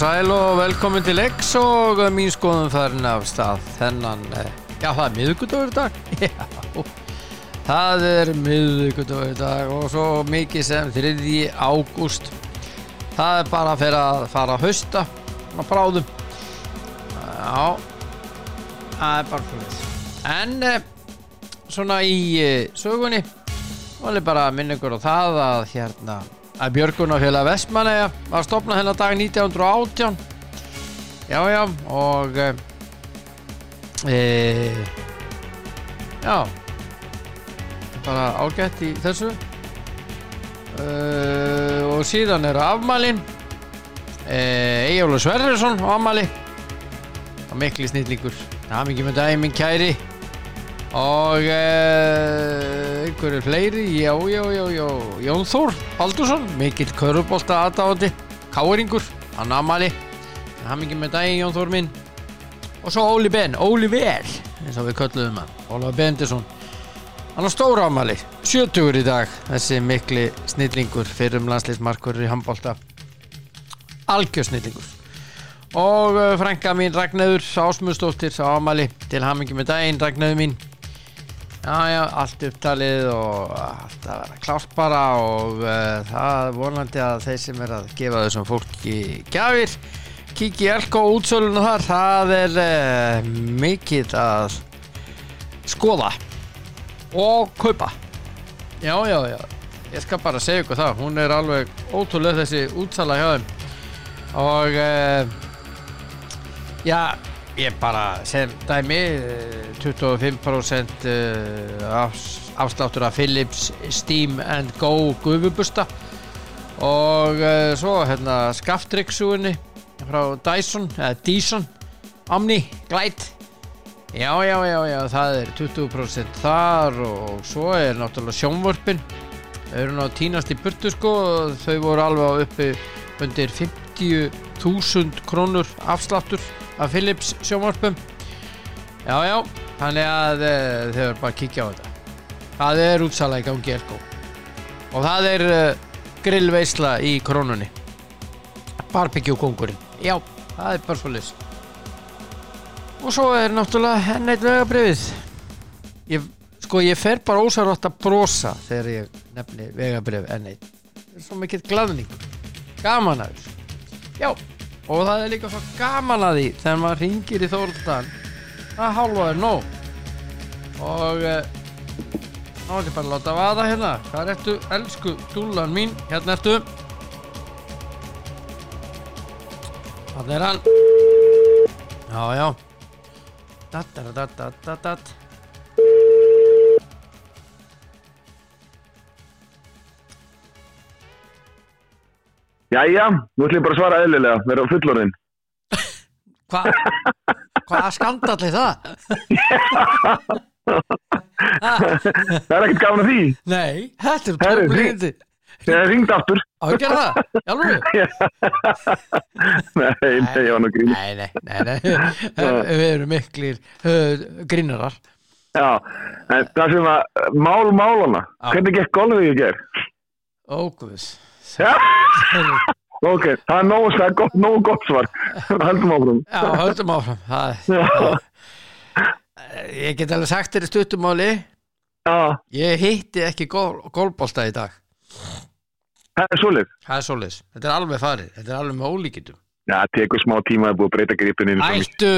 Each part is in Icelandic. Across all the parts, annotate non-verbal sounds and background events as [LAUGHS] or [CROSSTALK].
sæl og velkomin til X og mín skoðum farin af stað þennan, eh, já það er miðugudagur í dag. [LAUGHS] Já, það er miðugudagur í dag og svo mikið sem 3. ágúst. Það er bara að fyrir að fara að hausta á bráðum. Já það er bara fyrir en eh, svona í eh, sögunni og alveg bara að minna ykkur á það að hérna að Björgunarfélag Vestmanneja var stopnað hennar dag 1918 já já og e, e, já. Bara ágætt í þessu. E, og síðan eru afmælin. Egilur Sverðarsson á afmæli. Og mikli snillíkur það er mikið með daginn minn kæri og uh, einhverju fleiri? Já, já, já, já. Jón Þór Baldursson, mikill körubólta aðdáðandi, káringur hann amali, hann mikið með daginn Jón Þór minn. Og svo Óli Ben, Óli Vel eins og við kölluðum hann, Óla Bendisson hann á stóra amali 70 í dag, þessi mikli snillingur fyrir um landsleismarkur í handbólta algjör snillingur. Og uh, frænka mín Ragnæður Ásmustóttir á amali til hann mikið með daginn Ragnæður mín Já, já, allt upptalið og allt að vera klárt bara og uh, það vonandi að þeir sem er að gefa þessum fólki gafir kiki elko útsöluna þar það er uh, mikið að skoða og kaupa. Já, já, já ég skal bara segja ykkur það hún er alveg ótrúlega þessi útsala hjá þeim. Og uh, já ég bara sem dæmi 25% afsláttur af Philips Steam and Go gufubusta. Og uh, svo hérna skaftryggsúinni frá Dyson eða Dyson Omni Glide. Já já já já það er 20% þar og svo er náttúrulega sjónvörpin þau eru náttúrulega tínast í burtu sko þau voru alveg uppi undir 50.000 krónur afsláttur af Philips sjónvarpum. Já já, þannig að e, þau verður bara að kíkja á þetta. Það er útsala í gangi Elko. Og það er e, grillveisla í krónunni. Barbecue kongurinn já, það er bara svolítið og svo er náttúrulega henneitt vegabrifið ég, sko ég fer bara ósarátt að brosa þegar ég nefni vegabrif henneitt það er svo mikill gladning gaman að þessu. Já og það er líka svo gaman að því þegar maður ringir í þóruldan það hálfa er nóg og e, þá er ég bara að láta vaða hérna. Hvað ertu, elsku dúlan mín? Hérna ertu. Það er hann. Já já. Da-da-da-da-da-da Jæja, nú ætlum ég bara að svara eðlilega, vera á fullorðin. [LAUGHS] Hva, hvað skandall er það? [LAUGHS] það er ekkert gafin að því. Nei, þetta er tómlindi Það er ringt aftur. Á ekki að það? [LAUGHS] Jálfur? nei, nei, ég var nú grín. Nei, nei, nei, nei. Við erum miklir uh, grínarar Já, en það sem að mál málana, hvernig gekk golfið ég ger? Já, ok, það er nógu, gott, nógu gott svar. Haldum áfram. Já, höldum áfram það, Ég get alveg sagt þér stuttumáli já, Ég hitti ekki gól, gólbolta í dag það er svolít. Það er svoleiðis, þetta er alveg farið Þetta er alveg með ólíkitum Já, það tekur smá tíma að búið að breyta gripinu. Ættu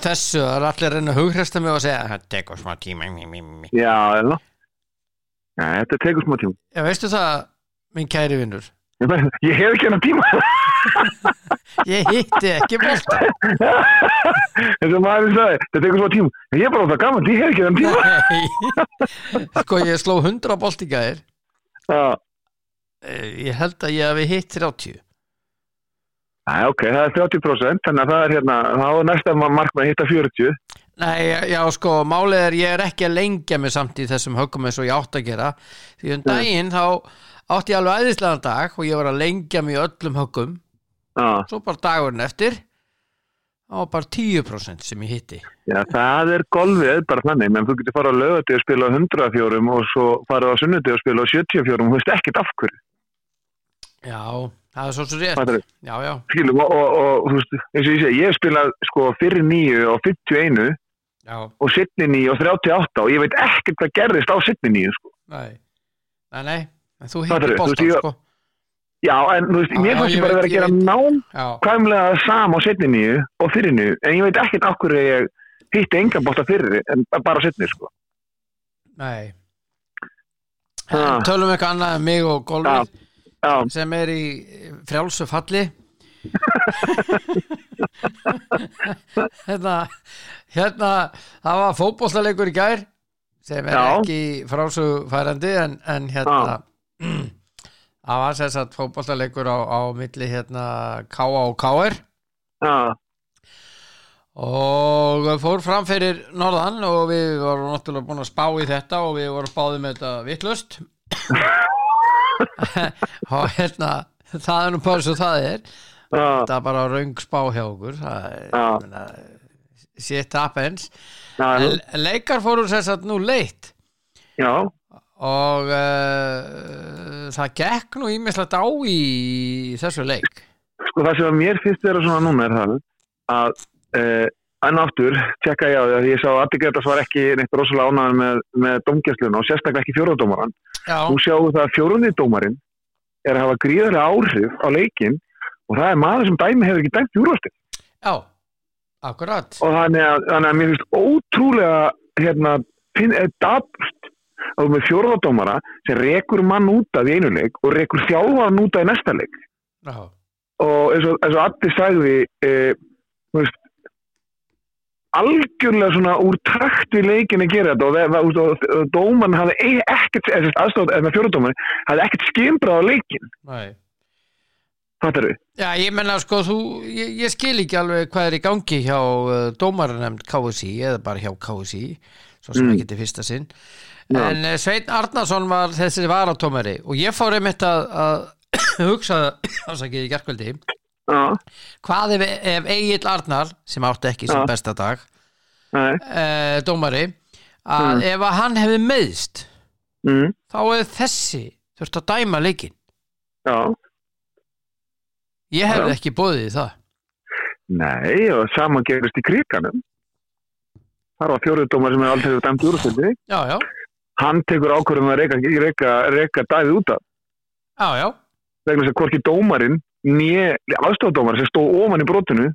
þessu, það er allir reyna að hughresta mig og segja Það tekur smá tíma mí, mí, mí. Já, eða? Þetta tekur smá tíma. Já, veistu það, minn kæri vinnur. Ég hef ekki hennar tíma. [LAUGHS] Ég hitti ekki [LAUGHS] eins og maður sagði, þetta tekur svo tíma. Ég er bara það gaman, ég hef ekki þann tíma. [LAUGHS] Sko, ég sló 100 bolt í gæðir já, Ég held að ég hafi hitt 30 Æ, ok, það er 30% þannig að það er hérna, það er næsta markmað að hitta 40 Nei, já, sko, málið er ég er ekki að lengja mig samt í þessum höggum eins og ég átt að gera. Því um daginn þá átti ég alveg æðislegan dag og ég var að lengja mig öllum höggum. Já, svo bara dagurinn eftir var bara 10% sem ég hitti. Já, það er golfið bara þannig, menn þú getur farið á lögati og spila á 104 og svo farið á sunnuti og spila á 74 og þú veist ekkert af hverju. Já, það er svo svo rétt. Já, já, skilum, og, og, og þú veist, eins og ég segi, ég hef spilað sko fyrir nýju og 51 já, og setni nýju og 38 og ég veit ekkert hvað gerðist á setni nýju sko. nei. Nei, nei, en þú hittir ég- sko. Já, en þú veist, Já, mér fannst ég bara veit, vera að gera veit. nám já, kvæmlega sama á setni nýju og nýju en ég veit ekkert okkur ég hitti engan bóta fyrir en bara á setni sko. nei. En tölum eitthvað annað en mig og golfið já, sem er í frjálsu falli. [LAUGHS] Hérna hérna, það var fótbollalegur í gær sem er Já. ekki frásugfærandi en, en hérna það var sem sagt fótbollalegur á, á milli hérna K.A. og K.R. já, og fór fram fyrir norðan og við vorum náttúrulega búin að spá í þetta og við vorum spáðið með þetta vittlust [LAUGHS] og hérna það er nú bara svo það er. Já, það er bara raung spá hjá okkur það er ég meina, shit happens. Já, leikar fóru þess að nú leitt. Já, og uh, það gekk nú ímislegt á í þessu leik. Sko það sem að mér finnst vera svona núna er það að uh, enn aftur tjekka ég á því að ég sá að Addi Gretas var ekki neitt rosalega ánæður með, með domgjastluna og sérstaklega ekki fjóruðdómaran sjáum við það að fjóruðdómarin er að hafa gríðarlega áhrif á leikin og það er maður sem dæmi hefur ekki dæmt fjóruðstil já, akkurat. Og þannig að, þannig að mér finnst ótrúlega hérna, finn, er dabst að þú með fjóruðdómara sem rekur mann út af í einu leik og rekur þjálfaran út af í næsta leik já, og eins og, eins og Addi sagði e, þú veist algjörlega svona úr takt við leikin að gera þetta og, og, og dóman hafði e- ekkert aðstóð, eða fjóradóman hafði ekkert skimbrað á leikin nei fattar við? Já, ég menna sko, þú, ég, ég skil ekki alveg hvað er í gangi hjá uh, dómaranemnd KSI eða bara hjá KSI, svo sem Mm. ekki til fyrsta sinn. Já. En uh, Sveinn Arnarsson var þessi varatómari og ég fór einmitt að, að [COUGHS] hugsa, ásakið í gerkvöldi, Já, hvað ef, ef Egil Arnar, sem átti ekki sem besta dag, uh, dómari, að ef að hann hefði meðst, mm, þá hefði þessi þurft að dæma leikinn. já, Ég hefði Já. ekki bóðið í það. nei og saman gerist í kriganum. Þar var fjóradómar sem hefur aldrei dæmt úrstöldi Já, já, hann tekur ákvörðum að reyka, reyka, reyka dæðið út af já, já, vegna þess að hvorki dómarinn nýja aðstofdómar sem stóð ofan í brotinu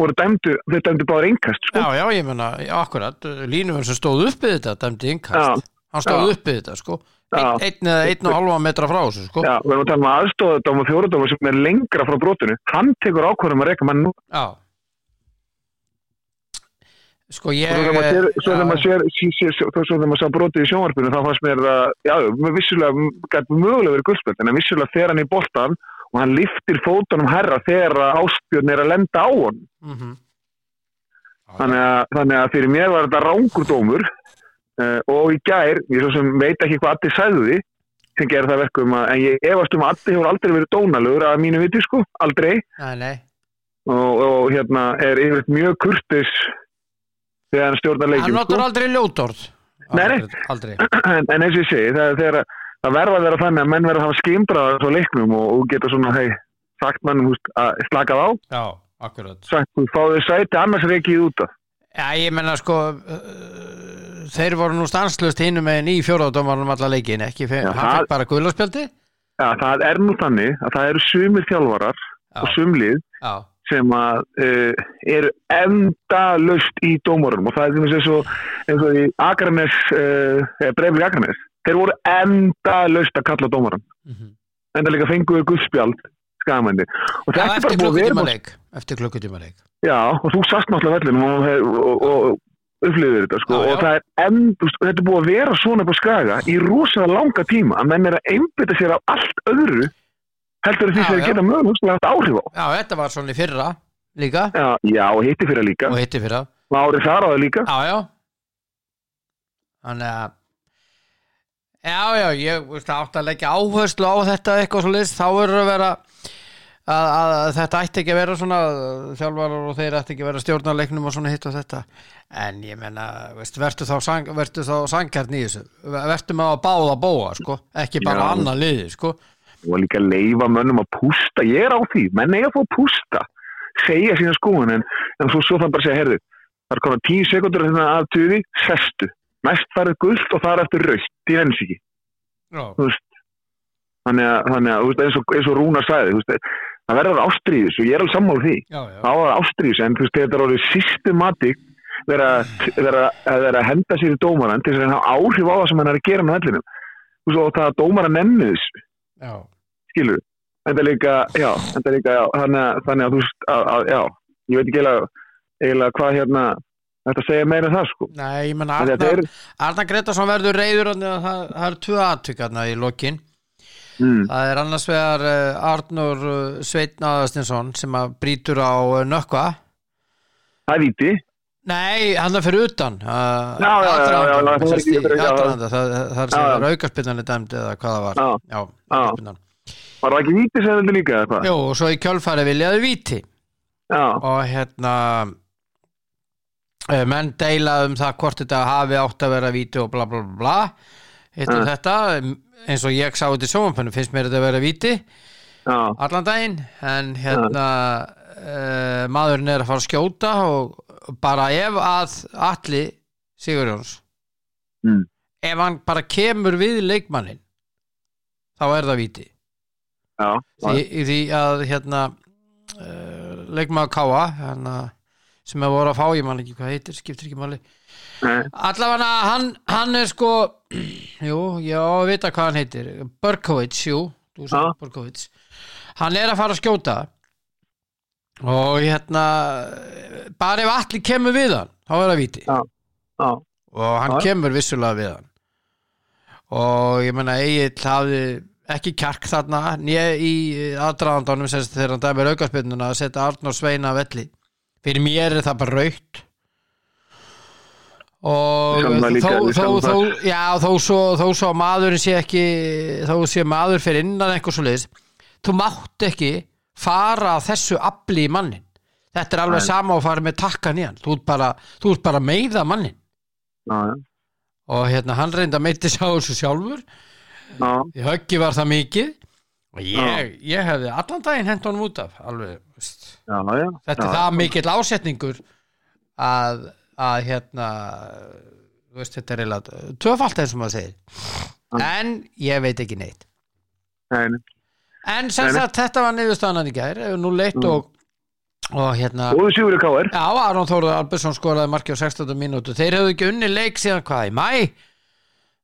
voru dæmdu, þau dæmdu báður einkast sko. Já, já, ég menna, akkurat Línuverð sem stóð uppið þetta, dæmdi Já. innkast Hann stóð Já. uppið þetta, sko. Einn einn eða einn og halva metra frá þessu, sko Já, við erum að tala um aðstofdómar fjóradómar sem er lengra frá brotinu hann tekur ákvörðum að reyka mann nú Já. Sko, ég svo þegar maður þegar þegar sá brotið í sjónvarpinu þá fannst mér það, já, vissulega gæti mögulega verið guldspöld, en að vissulega fer hann í boltan og hann liftir fótunum herra þegar að áspjörn er að lenda á hann mhm. þannig að, þannig að fyrir mér var þetta rángur dómur uh, og í gær, ég svo sem veit ekki hvað Addi sagði sem gerir það verkum að, en ég efast um að Addi hefur aldrei verið dónalögur að mínu viti sko, aldrei. Nei, nei, og, og hérna er yfirleitt mjög kurtis þegar hann stjórnar hann leikin notar sko. aldrei. Aldrei, en, [CLEARS THROAT] en eins og ég segi, það, það verða að vera þannig að menn verða að hafa skimbraðar svo leiknum og, og geta svona, hei, sagt mannum að slakað á, já, akkurat. Sagt, fáðu sæti annars er ekki út af. Já, ég menna, sko uh, Þeir voru nú stanslust hinum með ný fjóraðdómarum alla leikin, ekki Já, Hann það- fekk bara guðlarspjaldi Já, það er nú þannig að það eru sumir þjálfarar og sumlið já, sem að uh, eru endalaust í dómarum og það er eins og, eins og í Akranes, uh, breyfli Akranes þeir voru endalaust að kalla dómarum mhm. enda líka fenguðu guðspjald skamandi og þetta er bara búið Eftir klukkutíma leik. Já, og þú sast náttúrulega vellinum og, og, og, upplifir þetta sko, Já, já. og það er end, þú veist, þetta er búið að vera svona på skaga í rosalega langa tíma að menn er að einbytta sér af allt öðru heldur því sem já. geta haft áhrif á. Já, þetta var svona í fyrra líka. Já, já, og hitti fyrir líka. og hitti fyrra. Og árið þar á það líka. Já, já. Þannig að Já, já, ég veist, átt að leggja áherslu á þetta eitthvað svo list, þá verður að vera að, að, að þetta ætti ekki að vera svona þjálfarar og þeir ætti ekki að vera stjórnarleiknum og svona hitt og þetta. En ég menna, verður þá, vertu þá sangjarn í þessu. Verður með að báða bóa, sko. Ekki bara Já. annan liði, sko og líka leifa mönnum að pústa, ég er á því menn eiga að fá að pústa, segja sína skoðun en, en svo, svo það bara segja, herðu það er konar tíu sekundur hérna af tuði sestu, næst farið gullt og það er eftir raukt í hensiki þannig að, þannig að veist, eins, og, eins og Rúna sagði veist, það verður ástríðis og ég er alveg sammála því. Já, já. það var ástríðis en veist, þetta er orðið systematik vera, vera, að að henda sér í dómaran til þess að hafa áhrif á það sem hann er að gera með allinum og það að dómaran nefnir þessu. Skilur. En það líka, já, en það líka já, þannig, að, þú að, að, já ég veit ekki eiginlega, hvað hérna þetta segja meira en það sko. Nei, ég menna þeir- Arnar Gretarsson verður reyður og það, það er tvö aðtökarna í lokin. Mm, það er annars vegar uh, Arnur uh, Sveitn Aðastinsson sem að brýtur á uh, nökkva. Það er víti Nei, hann er fyrir utan. Það er sem já. aukarspinnan er dæmd eða hvað það var. Já. já var það ekki víti sem þetta líka Jú, og svo í kjölfæri viljaðu víti. Já, og hérna eh, menn deila um það hvort þetta hafi átt að vera víti og bla bla bla bla. Hitt og Ja. þetta eins og ég sá þetta í sjómanpennu finnst mér þetta að vera víti allan daginn. En hérna uh, maðurinn er að fara að skjóta og bara ef að alli Sigurjóns mm, ef hann bara kemur við leikmannin þá er það víti. Já, því, því að hérna uh, leikmaður Káa hérna, sem er voru að fá, ég man ekki hvað heitir skiptir ekki máli. Allavega hann, hann er sko [CLEARS THROAT] jú, já, að vita hvað hann heitir. Burkovic, jú. Burkovic hann er að fara að skjóta og hérna bara ef allir kemur við hann þá er það víti. Já. já, og hann Já. kemur vissulega við hann. Og ég menna Egil hafði ekki kjark þarna nýja í sagt þegar hann dæmir aukarspinnuna að setja Arnór Sveina að velli. Fyrir mér er það bara raukt og líka, þó, þó, þó, já, þó, svo, svo að maðurinn sé ekki þó sé maður fyrir innan eitthvað svo leiðis þú mátt ekki fara þessu afli í mannin þetta er alveg sama að fara með takkan í hann. Þú ert bara, þú ert bara meiða mannin já, já, og hérna hann reyndi að meiti sá þessu sjálfur. Já, í höggi var það mikið. Og ég, ég hefði allan daginn hent honum út af alveg, þetta er það mikill ásetningur að, að hérna veist, þetta er eiginlega tvöfalt eins og maður segir. En ég veit ekki neitt. Nei, nei. En sem sagt þetta var niðurstaðan í gær nú leitt Mm. og og hérna Góðu sigur í K.R. Já, Aron Þóruð Albersson skoraði marki á 16. mínútu þeir hefðu ekki unni leik síðan hvað í mæ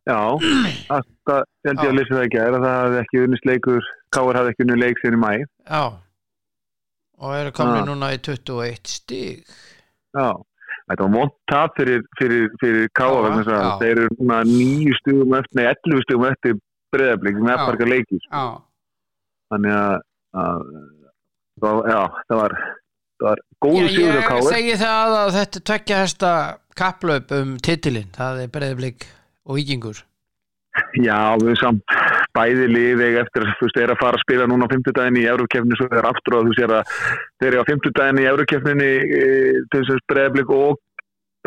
Já, það held ég að lýsa það ekki að það hafði ekki unnist leikur K.R. hafði ekki unnið leik síðan í mæ Já og eru komin Já. núna í 21 stig Já, þetta var mónt tap fyrir, fyrir, fyrir að já. þeir eru núna nýju stugum eftir, nei, 11 stugum eftir breðablík með Já. marga leiki sko. Já, þannig að, að það, já, það var var góðu Já, sigur á ég segi það að þetta tveggja hesta kapplaup um titilinn, það er breyðblik og vikingur Já, við samt bæði liðið eftir að þú er að fara að spila núna á 50 daginn í Eurokefni svo er aftur og þú sér að þeir eru á 50 daginn í Eurokefninni e, til þess að breyðablik og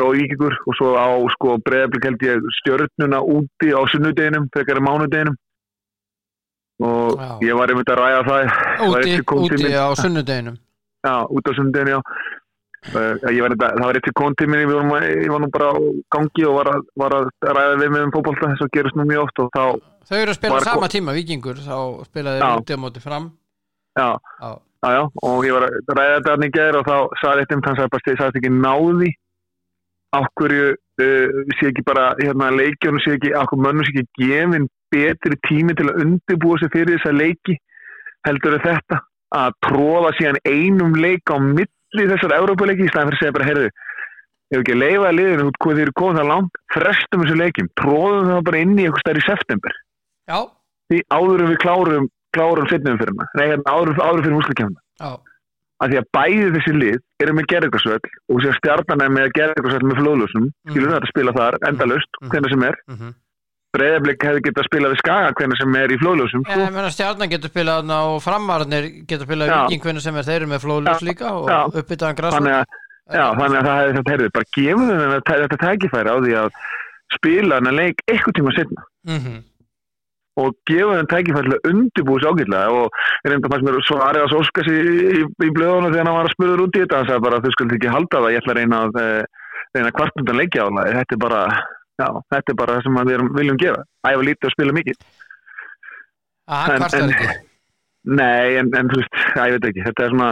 og vikingur og svo á sko breyðablik held ég stjörnuna úti á sunnudeginum, þegar er mánudeginum og Já. ég var einmitt að ræða það. Úti, úti [LAUGHS] á sunnudeginum. Já, út á sunnudeginu, já. Uh, ég var þetta, það var eitt til kontíminni við vorum, að- ég var nú bara á gangi og var að, var að ræða við með um fótbolta þess að gerist nú mjög oft og þá, Þau eru að spila Var- sama tíma, vikingur þá spilaði þeir úti á móti fram. Já, Já, Já, og ég var að ræða þetta hann í gær og þá sagði eitt um þannig að bara sagði ekki náði af hverju uh, sé ekki bara hérna leikjónu sé ekki, af hverju mönnum sé ekki gefin betri tími til að undirbúa sig fyrir þessa leiki heldur er þetta? Að tróða síðan einum leik á milli þessar Európa-leiki í staðan fyrir að segja bara, heyrðu ef ekki að leifa að liðinu út hvað þeir eru komið það langt frestum þessu leikim, tróðum það bara inn í eitthvað stær í september. Já, því áður en við klárum klárum setnum fyrir hana, nei, hérna, áður, áður fyrir múslakefna já, að því að bæði þessi lið eru með gerðingarsvöld og sér stjarnan er með gerðingarsvöld með flóðlösum, skilur Mhm. það að spila þar endalust, Mhm. hvernig sem er. Mhm. Breyðablik hefði getað að spila við skaga hvernig sem er í flóðlösum Já, ég meina stjarnan getur spilað og framarnir getur spilað viking hvernig sem er. Þeir eru með flóðljus Já. líka og uppbyttaðan græs þannig að, já, þannig að það hefði þetta herðið bara gefur þeim þetta, tækifæri á því að spila hana leik eitthvað tíma setna og gefa þeim tækifærslega undirbúis ágætlega. Og reynda fannst mér svarið að sóskas í, í, í blöðunum þegar hann var að spurður út í þetta. Hann sagði bara þau skuldi ekki halda það ég ætla að reyna að eh, reyna kvartmyndan leikja á það þetta er bara, já, þetta er bara það sem við erum, viljum gefa, æfa lítið og spila mikið. Að hann En- kvartar ekki. Nei, en, en þú veist, já, ég veit ekki. Þetta er svona,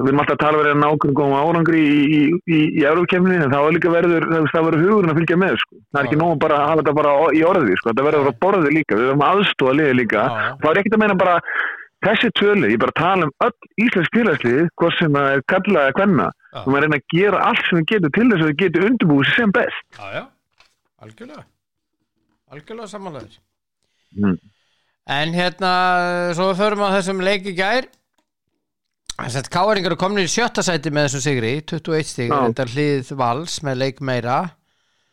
við erum alltaf að tala verið að nákvæm góðum árangri í, í, í, í Európkemni, en það var líka verður það, það verður hugurinn að fylgja með, sko. Það er ekki nóg bara að hafa þetta bara í orði, sko. Þetta verður að borði líka, við verðum aðstóða liði líka. Það er ekkert að meina bara þessi tölu, ég er bara að tala um öll íslensk félagslið, hvort sem það er kalla eða kvenna, Já. og maður reyna að gera allt sem við getum til þess að við getum undirbúið sem best. Já, já, algjörlega. Algjörlega samanlegaður mm. en hérna, svo við förum á þessum leik í gær Káringar er komin í sjötta sæti með þessum sigri 21 stig, þetta er hlið vals með leik meira.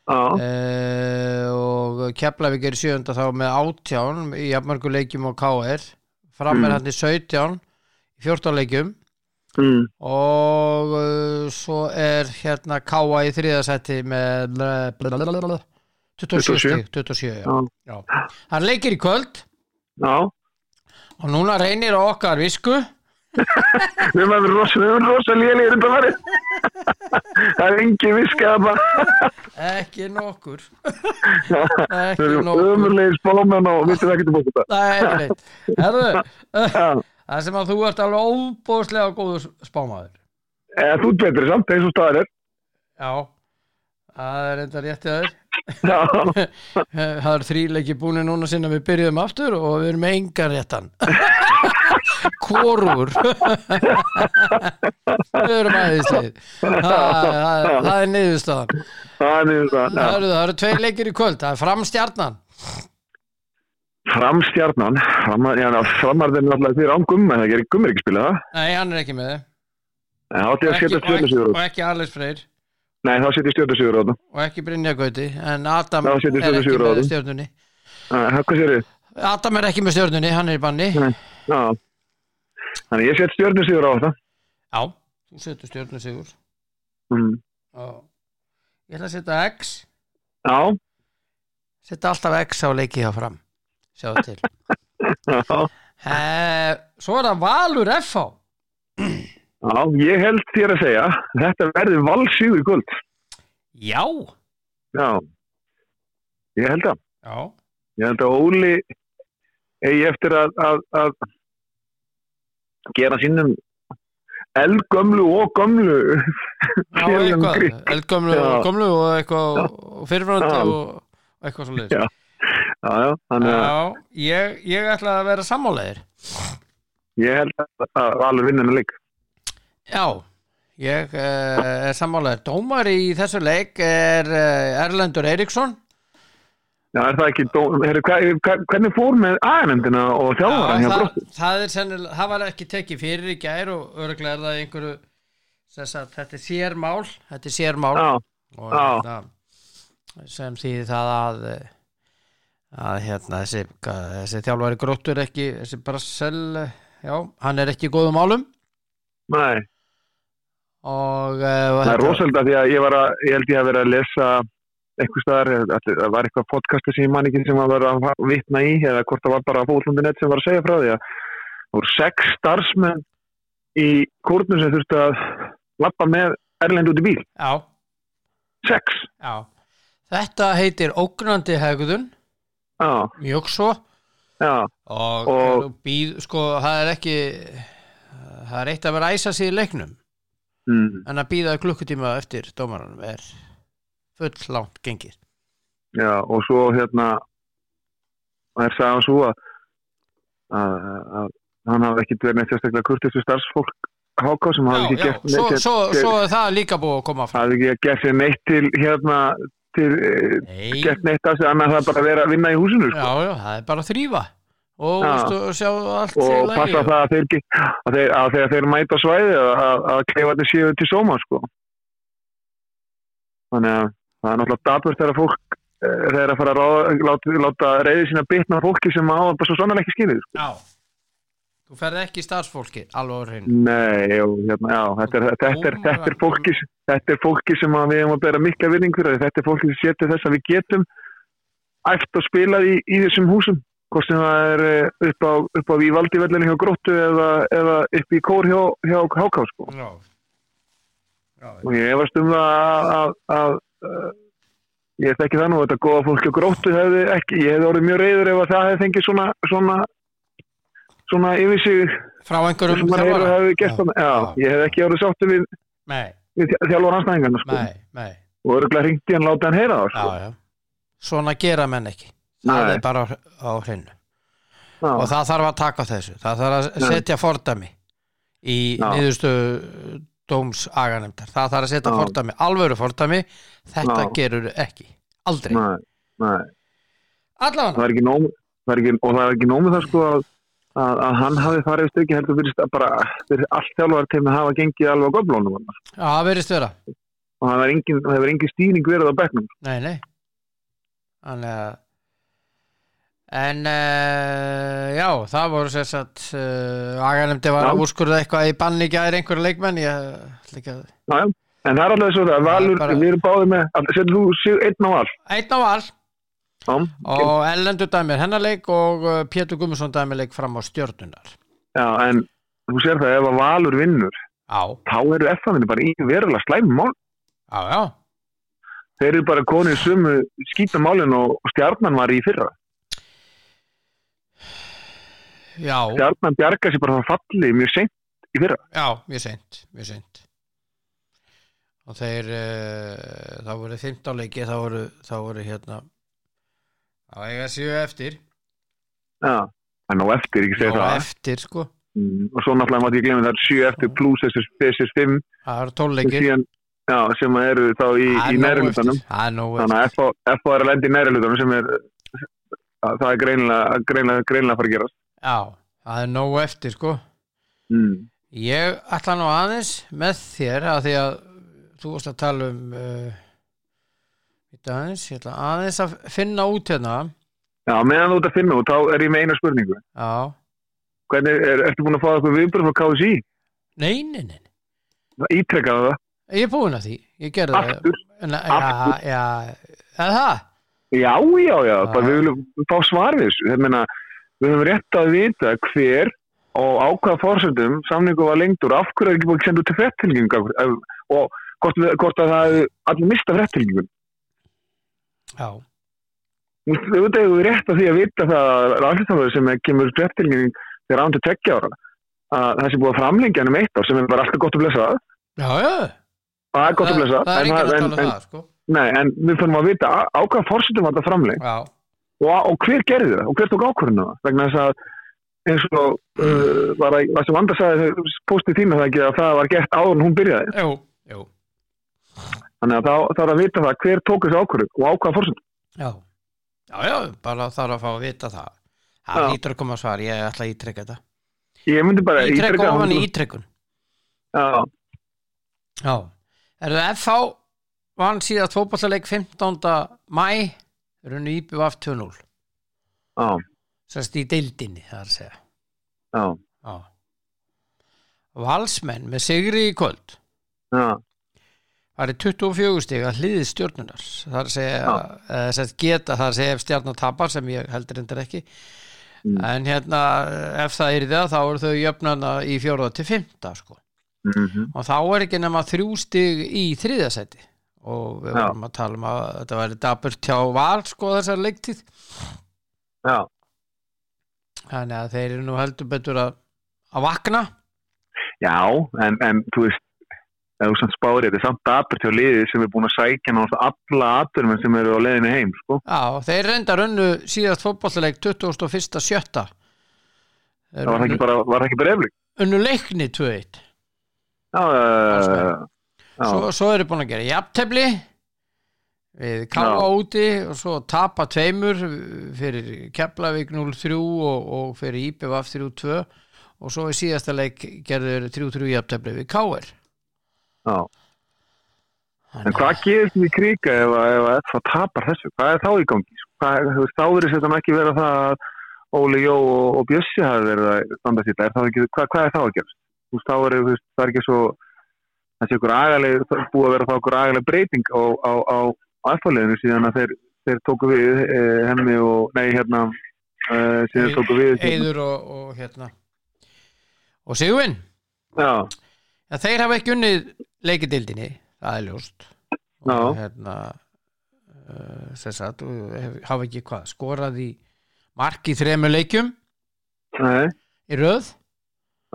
Uh, og Keflavík er í sjönda þá með átján í jafnmörgu leikjum og KR fram er Mm. hann í 17 í 14 leikjum. Mm. og uh, svo er hérna Káa í þriðasætti með blablabla, 27 stig 27, já. Já. hann leikir í kvöld. Já. Og núna reynir okkar visku Við alveg rosa, lélegir þetta var Það er engin bara ekki nokkur. Ekki nokkur. ömurlegir spámenn og við veitum ekkert um okkur þetta það er ekki Já. það sem að þú ert alveg óbóðslega góður spámaður. Eða, Þú betri samt, eins og staðar já það er enda rétt að Já, þér [LAUGHS] það er þríleiki búin núna sinna við byrjuðum aftur og við erum með engan réttan. [LAUGHS] Hvorur [LAUGHS] Við erum aðeinsleið það, er niðurstaðan. Það er eru, tveir leikir í kvöld. Það er framstjarnan. Framstjarnan. Framarðin er alltaf því rángum en það gerir gummir ekki spila það Nei, hann er ekki með. Þið og ekki Alex Freyr Nei, þá setja ég stjórnusíður á það. Og ekki Brynja Gauti en Adam er setjum ekki með það. stjörnunni Hvað sér þið? Adam er ekki með stjörnunni, hann er í banni. Nei. Já. Þannig ég set stjórnusíður á það. Já, þú setur stjörnu sigur mm. Ég ætla að setja X. Já, setja alltaf X á leiki hjá fram. Sjáðu til. [LAUGHS] Já. Eh, Svo er það Valur FH Já, ég held þér að segja Þetta verður valsíður í kvöld. Já. Já. Ég held að Já, Ég held að Óli eigi eftir að, að, að gera sínum eldgömlu og gömlu já eitthvað. Eldgömlu og gömlu og eitthvað fyrirfröndi og, eitthvað svo leiðis Já. Já, já, þannig Já, ég, ég ætla að vera sammálaðir. Ég held að, alveg vinna með leik. Já, ég uh, er sammálaðir Dómar í þessu leik er uh, Erlendur Eiríksson. Já, er það ekki, dó, heru, hva, hva, hvernig fór með aðenemdina og þjálfara hjá það, Gróttu? það, sennilega, það var ekki tekið fyrir í gær og örgulega er það einhverju þess að þetta er sérmál þetta er sérmál Já, og já. hérna, sem þýði það að eh, að hérna þessi, þessi þjálfari gróttur ekki þessi Brassel, já, hann er ekki í góðum málum. Nei, og, uh, og það er rosalega því að ég að, ég held ég að vera að lesa eitthvað staðar, það var eitthvað podcasti sem ég man ekki sem að vera að vitna í eða hvort það var bara fólklundi.net sem var að segja frá því að það voru sex starfsmenn í kórnum sem þurftu að lappa með Erlend út í bíl, já, sex. Já. Þetta heitir ógnandi hegðun. Mjög svo. Já, og, Og- býð, sko, það er ekki það er eitt að vera æsa sig í leiknum mm, en að býða klukkutíma eftir dómaranum er full langt gengið. Já og svo hérna er sagðan svo að, að, að hann hafði ekkit verið neitt sérstaklega kurtistu starfsfólk háká sem hafði ekki já, gert svo, neitt svo, svo er það líka búið að koma fram. Hafði ekki gert sér neitt til hérna til, eh, Nei, gert neitt af sig annað það bara að vera að vinna í húsinu sko. já, já, það er bara að þrýfa og Já. veistu, sjá allt og passa það að þeir, að þeir að þegar þeir mæta svæði að, að, að kleifarnir séu til sóma sko. þannig að það er náttúrulega daburt þegar fólk eh, þegar að fara að ráða, láta, láta reyði sína bitna fólki sem á bara svo sannlega ekki skilið sko. Já, þú ferð ekki starfsfólki alveg á hreinu Nei, og, hérna, já, þetta, er, þetta, er, þetta, er fólki, þetta er fólki sem að við hefum að bera mikla vinning fyrir þetta er fólki sem setur þess að við getum æft og spilað í, í þessum húsum hvort sem það er eh, upp á, upp á Vívaldi vellinu hjá Gróttu eða, eða upp í Kór hjá, hjá Háká sko. Já. Já, og ég efast um það að, að, að, að ég þekki það nú þetta góða fólk á Gróttu hefði ekki, ég hefði orðið mjög reyður ef að það hefði fengið svona svona, svona yfir sig frá einhverjum þjálfara? já, ég hefði ekki orðið sáttu við, við þjálfur hansnæðingarna sko. nei, nei. og örgulega hringti hann láta hann heyra það Já, sko. já. Svona gera menn ekki. Það Nei. er bara á, á hreinu. Já. Og það þarf að taka þessu. Það þarf að setja fordæmi í Já. niðurstu dóms aganemdar. Það þarf að setja Já. fordæmi, alvöru fordæmi. Þetta Já. gerur ekki. Aldrei. Nei, nei. Allavega. það er ekki nóg það ekki, og það er ekki nóg með það sko að, að, að hann hafi farið í stöki heldur fyrir sta- bara fyrir allt þjálfar til að hafa gengið alveg á þarna. Já, það verðist vera. og það er engin, hefur engin stýning verið á bekknum Nei, nei. Þannig að En uh, já, það voru sér satt uh, aganemdi var að úrskurða eitthvað í banni gæri einhverju leikmenn ég að Já, já. en það er alveg svo það, Valur, bara- við erum báðið með all- setur þú sig einn á val? Einn á val. Og Ellendur dæmir hennar leik og uh, Pétur Gummarsson dæmir leik fram á stjörnunar já, en þú sér það ef að Valur vinnur Já, þá eru F-fanninni bara í verulega slæmum já, já. Þeir eru bara konið sumu skítamálin og og stjarnan var í fyrra Já, stjarnan bjarga sér bara það falli mjög seint í fyrra. Já, mjög seint Mjög seint. Og þeir uh, þá voru 15 leiki þá voru, þá voru hérna þá eiga sjö eftir. Já, er ná eftir, ekki segja það. eftir sko. Mm. og svo náttúrulega mátti ég glemja það er 7 eftir pluss þessir 5 Það eru 12 leikir. Já, sem eru þá í, í nóg þannig að FH er að lenda í næri hlutanum sem er það er greinilega að fara að gerast Já, það er nóg eftir sko mm. Ég ætla nú aðeins með þér að því að þú varst að tala um uh, aðeins, ég ætla aðeins að finna út hérna já, meðan þú ert að finna út, þá er ég með eina spurningu Já, hvernig, er, ertu búin að fá eitthvað viðbröð frá KSI? nei, nei, nei Ítrekkaðu það? Ég er búinn að því, ég gerði Aftur? það Nei, Já, Aftur? já, eða það Já, já, já, Já. bara við viljum fá svar við þessu Þeir meina, við höfum rétt að vita hver og á hvaða fórsöndum samningu var lengdur, af hverju er ekki búin að senda út til fréttilgingu og hvort, hvort að það allir mista fréttilgingu Já, Við veitum við rétt að því að vita það að ráðlýstaföður sem kemur fréttilgin þegar án til tveggja ára að það sé búið að framlengja hann um eitt ár sem er bara alltaf gott að blessa já, já. Það er gott að blessa Það er enginn að tala um það sko. Nei, en við fyrir að vita á, á hvaða fórsöndum var þetta framleng Já, og, og hver gerði það? Og hver tók ákvörðinu það vegna þess að eins og uh, var að, það sem Vanda sagði postið þínu það ekki að það var gert áður en hún byrjaði. Jú, jú. Þannig að þá er að vita það hver tók þessu ákvörðu og á hvaða fórsöndum Já, já, já, bara þarf að fá að vita það. Það Já. lítur að koma að svar, ég ætla að ítrekka þetta. Ég myndi bara Ítrekka ítreka- ofan í ítrekkun já, Já, er það FH vann síðast fótballaleik 15. mæ runni IBVF 2-0 já, sérst í deildinni það er að segja. Já, Já. Valsmenn með sigri í kvöld. Já, var í 24 stig að hliði stjórnunar það er að segja, eða sett geta það er að segja ef stjarnar tapar sem ég heldur endur ekki. Mm. en hérna ef það er það þá eru þau jöfnana í fjóra til fymta sko. mhm, og þá er ekki nema þrjú stig í þriðasæti og við vorum að tala um að þetta væri daburt hjá val sko þessar leiktíð. Já. Þannig að þeir eru nú heldur betur að, að vakna. Já, en, en þú veist ef þú samt spárið, þetta er samt dapurt hjá liði sem er búin að sækja náttúrulega alla aðdurum sem eru á leiðinu heim, sko. Já, þeir reyndar unnu síðast fótballleik 21. sjötta. Það var það ekki bara, var það bara eflik. unnu leikni 2-1 Já, uh, já, svo, svo eru búin að gera jafntefli við Já. úti og svo tapa tveimur fyrir Keflavík 0-3 og, og fyrir IPVF 3-2 og svo í síðasta leik gerður 3-3 jafntefli við káir já. En hvað gerist við kríka ef, að- að það tapar þessu? Hvað er þá í gangi? þú veist, þá verður þetta ekki vera það að Óli Jó og, og Bjössi hafi verið að standa sýta. Það hvað, hvað er þá að gerast? Þú er, þú veist, það er ekki svo það sé ykkur agaleg, það búið að vera þá ykkur agaleg breyting á, á, á, aðfáliðinu síðan að þeir, þeir tóku við eh, hemmi og, nei, hérna uh, síðan tóku við Eiður og, og hérna. Og Sigurvin? Já, ja, þeir hafa ekki unnið leikidildinni það er ljóst. Já. og hérna uh, og hef- hafa ekki hvað skorað í mark í þremur leikjum? Nei, í röð?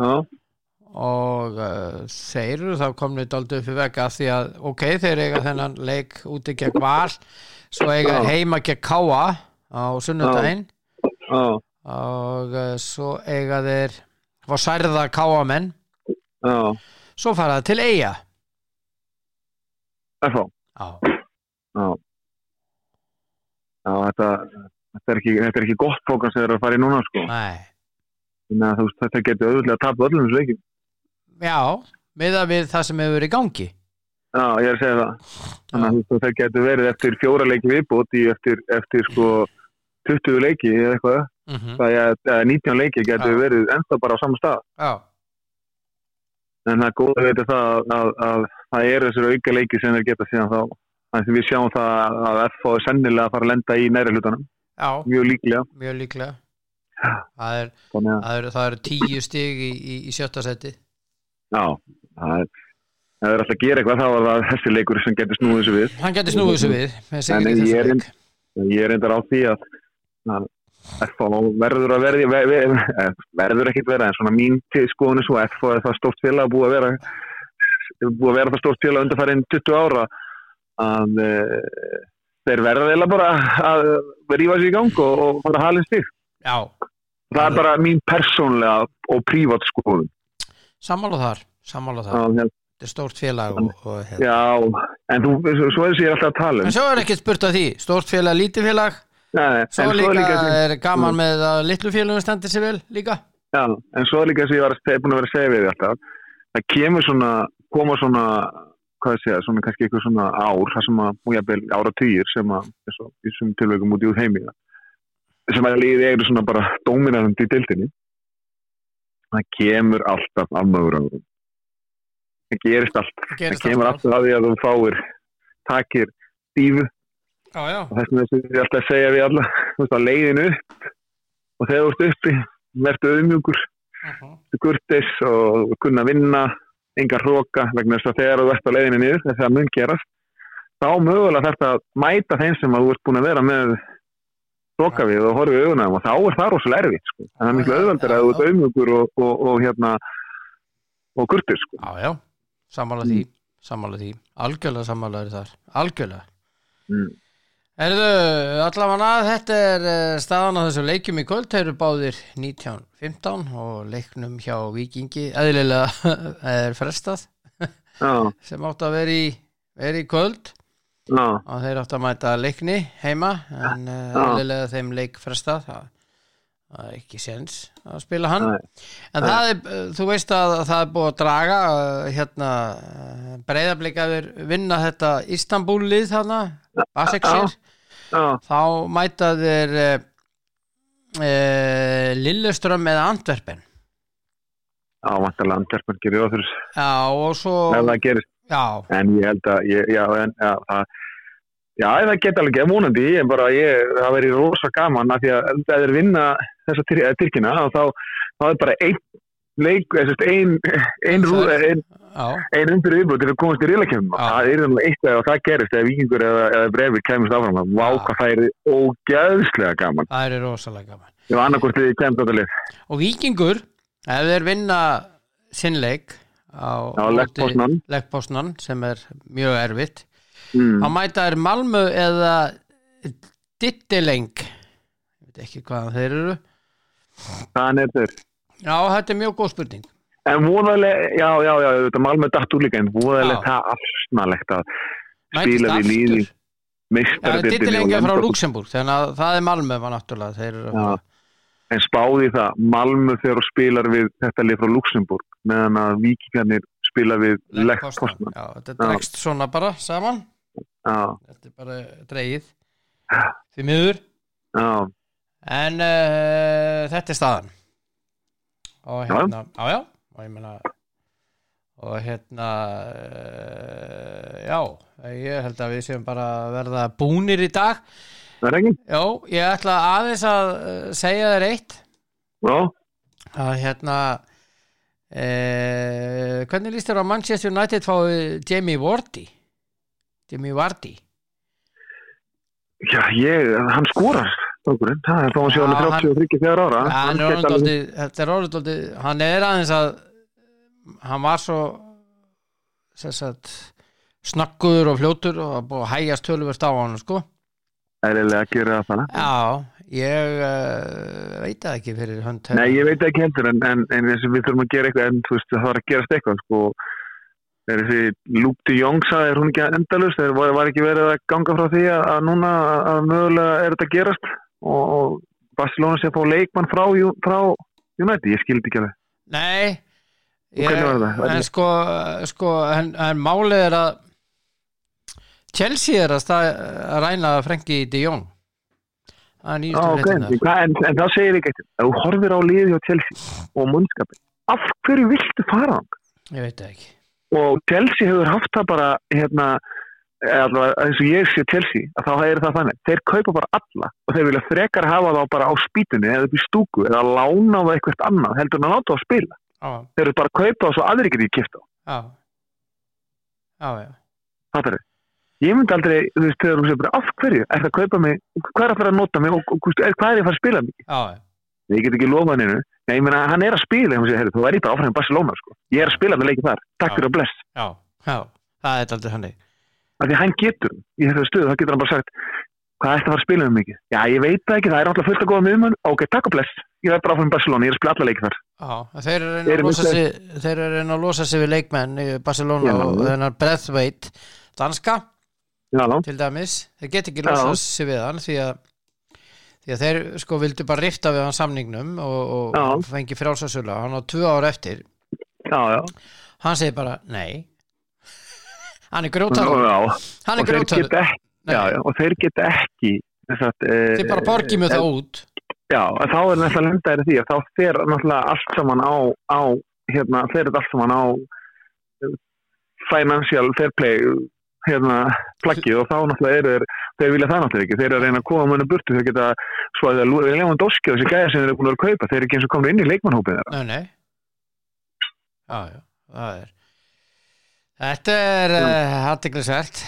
Já, og uh, þeir eru þá komnið upp í vegga því að ok, þeir eiga þennan leik úti gegn val svo eiga Já. heima gegn káa á sunnudaginn. Já, og uh, svo eiga þeir fá særða káamenn já, svo fara það til eiga FH, já, já, já, þetta, þetta er ekki, þetta er ekki gott fókans þegar það er að fara í núna, sko. nei. Þannig að þú veist, þetta getur auðvitað að tapa öllum leikjum. Já, miða við það sem hefur verið í gangi Já, ég er að segja það. Þannig að það getur verið eftir fjóra leiki viðbútt í eftir, eftir sko 20 leiki eða eitthvað. mm -hmm. Það er eða 19 leiki getur Já. verið ennþá bara á sama stað. já, En það er góð að veita það að, að, að það eru þessir auka leiki sem þeir geta síðan þá. Þannig að við sjáum það að FH er sennilega að fara að lenda í næri hlutunum. Mjög líklega. mjög líklega það er, það eru, það eru tíu stig í, í, í sjötta seti já, það er, ef þeir ætla að gera eitthvað þá var það þessi leikur sem getur snúið þessu við. hann getur snúið þessu við En ég er reyndar á því að, að FH verður að verði ver, ver, eh, verður ekkit vera en svona mín skoðun er svo að FH er það stórt félag búið að vera búið að vera það stórt félag undarfærin 20 ára að e, þeir verða eða bara að rífa sér í gang og fara að halin stík já, það er bara mín persónlega og prívat skoðun sammála þar sammála þar, að, þetta er stórt félag og, og, hérna. já, en þú, svo, er þessi ég alltaf að tala um. En svo er ekkert spurt að því. Stórt félag, lítið félag. Nei, svo líka, líka er gaman með að litlu félagum stendir sér vel líka. Já, en svo líka sem ég var búin að vera að segja við alltaf, það kemur svona, koma svona, hvað ég segja, svona kannski eitthvað svona ár, það sem að, og jafnvel ára týjir sem að, þessum tilvægum út í út heimiga, sem að liðið eru svona bara dóminarandi í dildinni, það kemur alltaf af mögurangurum. Það gerist allt. Það Það gerist kemur alltaf. alltaf að því að þú fáir, takir stífu og þess vegna sem ég alltaf að segja við alla, þú veist, að leiðin upp og þegar þú ert uppi, verður auðmjúkur uh kurtis og kunna vinna engar hróka vegna þess að þegar þú ert á leiðinni niður þess að það mun gerast þá mögulega að mæta þeim sem að þú ert búin að vera með hróka við og horfið auðvunum og þá er það rosalega erfitt sko. en það er miklu auðvendur að þú ert auðmjögur og, og, og hérna og kurtis sko. já, já, sammála því sammála því, algjörlega sammála þar. Algjörlega. Mm. Erðu, allavega þetta er eh, staðan á þessu leikjum í kvöld. Þeir eru báðir 19.15 og leiknum hjá Víkingi. Eðlilega [LAUGHS] er frestað. [LAUGHS] Sem átt að vera í, vera í kvöld já, og þeir átt að mæta leikni heima en Já. eðlilega þeim leik frestað það, er ekki séns að spila hann. Nei. en það er, eh, þú veist að það er búið að draga eh, hérna breyðablikaður vinna þetta Istanbul-lið þarna Baseksir já, þá mæta þeir uh, uh, Lilleström eða Antwerpen. Já, vantarlega Antwerpen gerir fyrir. Já og svo ef það gerist já, en ég held að ég, já, en, já, það, já, það geta alveg ekki vonandi, ég er bara, ég, það verið rosa gaman af því að ef þeir vinna þessa tyr, eða tyrkina og þá, þá er bara einn leik, eða sérst, ein, ein, ein, undir viðbútt til að komast í rílakefnum Já. það er nú eitt ef það gerist eða vikingur eða, eða brefið kemist áfram. Vá Já. hvað það er ógæðslega gaman. Það er rosalega gaman. Og Víkingur, ef þeir vinna sinn leik á leggpósnan sem er mjög erfitt. Mm. þá mæta þeir Malmö eða Dittileng ég veit ekki hvaðan þeir eru. Þannig er þeir? Já, þetta er mjög góð spurning. En voðalega, já, já, já, þetta Malmö datt úr líka, en voðalega það afsnalegt að spila við líði Dittileng er frá Luxemburg þannig að það er Malmö var náttúrulega þeir eru. En spáði það, Malmö þegar þú spilar við þetta lið frá Luxemburg meðan að vikingarnir spila við. Já, þetta dregst svona bara saman. Já, þetta er bara dreigið því miður. Já, en uh, þetta er staðan. Og hérna já, já, og ég meina og hérna uh, já, ég held að við séum bara verða búnir í dag er ekki? Já, ég ætla aðeins að uh, segja þér eitt. Já, að hérna e, hvernig líst þér á Manchester United fáið Jamie Vardy? Jamie Vardy. Já, ég, hann skorar strákurinn, það er þá hann sé Já, alveg hann- 33 þegar ára. Ja, hann er alveg- dálítið- þetta er dálítið hann er aðeins að hann var svo sagt snakkuður og fljótur og að hægjast töluvert á hann sko. Eðlilega að gera það þannig. Já, ég uh, veit það ekki fyrir hönd Nei, ég veit ekki heldur en, en, en við þurfum að gera eitthvað en veist, það var að gerast eitthvað sko. er þessi Jong sagði, er hún ekki endalust er, var, var ekki verið að ganga frá því að, að núna að mögulega er þetta að gerast? Og, og Barcelona sé að fá leikmann frá, frá United, ég skildi ekki alveg. Nei. Og hvernig var það? en sko, sko en, en málið er að Chelsea er að, stað, að ræna Frenkie de Jong. Það er Já, nýjastu ok, fréttirnar. Hvað- en, en það segir ekki þú horfir á liði á Chelsea og munnskapin af hverju viltu fara ég veit það ekki. Og Chelsea hefur haft það bara hérna, allavega, eins og ég sé Chelsea að þá er það þannig, þeir kaupa bara alla og þeir vilja frekar hafa þá bara á spýtunni eða upp í stúku eða lána á það eitthvað annað heldur en að láta á að spila. Já, þeir eru bara að kaupa og svo aðri ekki kipta á já. Já, já. Það er ég myndi aldrei, þú veist, þegar þú segir bara af hverju? Er það að kaupa mig, hvað er að fara að nota mig? Og, og, er, hvað er að fara að spila mig? Já ég get ekki lofað hennu, Nei, ég meina hann er að spila segir, þú er ég bara áfram í Barcelona sko. ég er að spila með leikið þar, takk fyrir að bless. Já, já, það er aldrei því að hann getur í þessu stöðu, þá getur hann bara sagt hvað er þetta að fara að spila um mikið? Já, ég veit það ekki, það er alltaf fullt að góða miðmann ok, takk og bless, ég er bara áfram í Barcelona ég er að spila alla leikið þar. Já, þeir eru að losa sig þeir eru að losa sig við leikmenn í Barcelona Já. og þennan Breathwaite danska Já, til dæmis. Þeir get ekki Já. losa sig við hann því að því að þeir sko vildu bara rifta við hann samningnum og, og fengi frálsasöla hann á tvö ár eftir. Já, hann segir bara nei. Hann er já. hann er já, og þeir geta ekki sagt, e, þeir bara borgið með það út. Já, þá er náttúrulega lendaðir því að þá fer náttúrulega allt saman á, á hérna, fer þetta allt saman á eh, financial fair play hérna, plaggið og þá náttúrulega eru þeir þeir vilja það náttúrulega ekki, þeir eru að reyna að koma mönnu burtu þeir geta, svo að það er Leon Doski og þessi gæja sem þeir eru búin að kaupa, þeir eru ekki eins og komin inn í leikmannhópið þeirra. Nei, nei. Já, já, það er Þetta er uh, aðteglisvert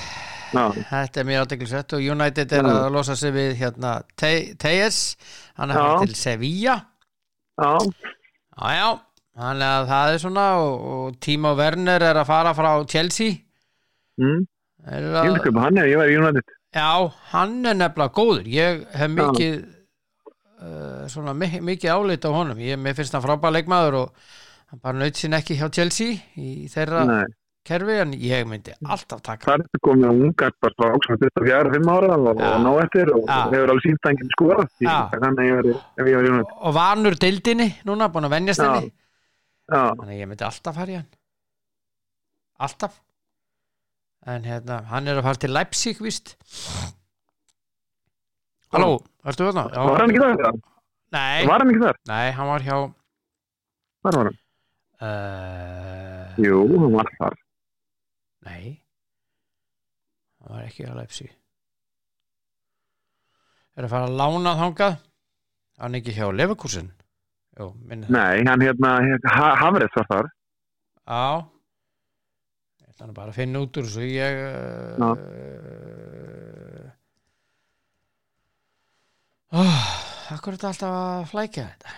Já, Þetta er mjög aðteglisvert og United er Já. að losa sig við hérna Te- Tejes, hann er hann til Sevilla. Já, Já, já, þannig að það er svona og, og Timo Werner er að fara frá Chelsea. Mm, ég vil kaupa hann ef ég væri í United. Já, hann er nefnilega góður. Ég hef mikið uh, svona mi- mikið álit á honum. Ég, finnst hann frábæð leikmaður og hann bara naut sín ekki hjá Chelsea í þeirra Nei, kerfi en ég myndi alltaf taka það er komið ungar bara frá áksum 24-5 ára og, ná eftir og hefur alveg sínt að enginn United. Og vanur deildinni núna, búin að venjast Já. henni. Þannig að ég myndi alltaf fara í hann. Alltaf en hérna, hann er að fara til Leipzig víst. Halló, ertu þarna? Já. var hann ekki þar? Nei, Var hann ekki þar? nei, hann var hjá Hvar var hann? uh, Jú, hann var þar. Nei. Hann var ekki hjá Leipzig. Er að fara að lána þangað? Hann er ekki hjá Leverkusen? Jú, Nei, hann hérna, Hafrið var þar. Já. Ég ætla nú bara að finna út úr þessu. Ég Já. uh, oh, Akkur er þetta alltaf að flækja þetta?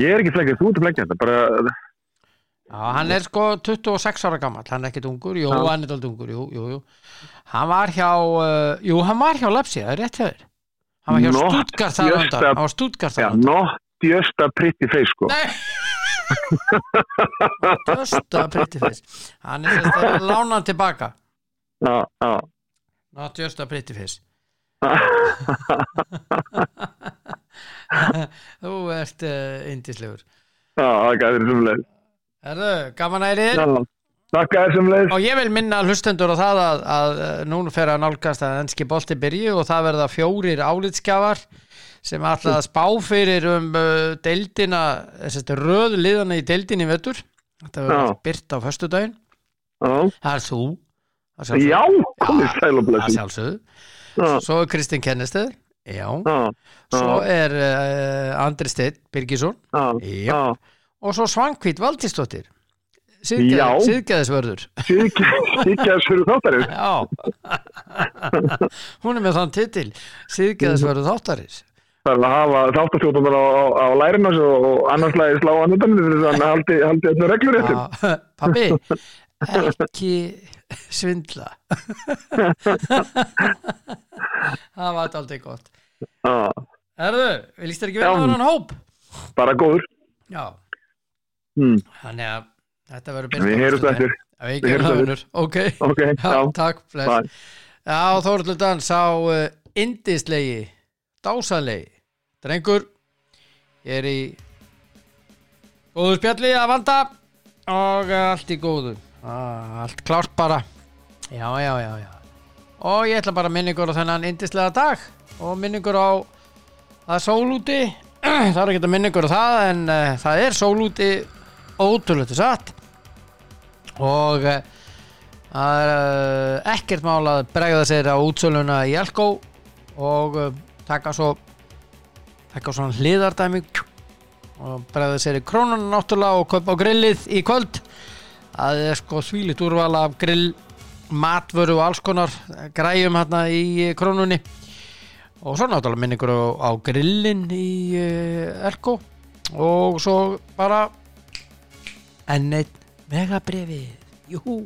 Ég er ekki flækjað, þú ert að flækja þetta bara, Já, hann er sko 26 ára gammal Hann er ekkit ungur, jú, Já. hann er aldrei ungur Jú, jú, jú. Hann var hjá, uh, jú, hann var hjá Lepsi Það er rétt þér. Hann var hjá Stuttgart þar á just undan a- Hann var Stuttgart þar á undan. not just a pretty face sko. Nei Just a pretty face Hann er sérst að lána tilbaka. Já, já. Not just a pretty face [LAUGHS] Þú ert uh, indislegur Já, það gæðir sem leið Herðu, gaman að er að leið Og ég vil minna hlustendur á það að, að uh, núna fer að nálgast að enski bolti byrji og það verða fjórir álitskjafar sem að spá fyrir um uh, deildina, þessi röð liðana í deildinni í vetur. Þetta verður byrt á föstudaginn. Já, Það er þú. Já komið sæl og blessi svo er Kristinn Kennesteður já, svo er uh, Andri Steinn Birgisson. Og svo Já. síðgeðisvörður Síkjaðs fyrir þáttarins. [LAUGHS] já. [LAUGHS] Hún er með þann titil. Síðgeðisvörður þáttarins Það er að hafa þáttarstjóðunar á, á, á lærinu og, og annars lagi slá utan þannig að hann haldi, haldi öllu reglur réttum. Já, [LAUGHS] pabbi ekki svindla [LAUGHS] það var þetta aldrei gott Já, Erðu, við líst þér ekki vel Já. á hann hóp bara góður. já, Hmm. þannig að þetta verður Við heyrumst eftir. við það heyrumst vinnur, ok Ok, [LAUGHS] já, já. takk, Bye. Já, Þóruldur Dans á uh, indislegi, dásalegi drengur ég er í góðu spjalli að vanda og uh, allt í góðu. Ah, allt klárt bara. Já, já, já, já. Og ég ætla bara að minna ykkur á þennan indislega dag og minna ykkur á [CLEARS THROAT] það er sól úti. Það er ekki að minna ykkur á það en uh, það er sól úti ótrúlega satt. Og uh, það er uh, ekkert mál að bregða sér á útsöluna í Elko. Og taka svo taka svona hliðardæmi og bregða sér í krónun náttúrulega og kaupa á grillið í kvöld. Það er sko þvílitt úrval af grill matvöru og alls konar græjum hérna í krónunni. Og svo náttúrulega minningur á, grillin í Elko og svo bara enn einn megabrefið Jú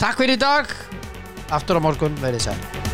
Takk fyrir í dag. Aftur á morgun verið sæl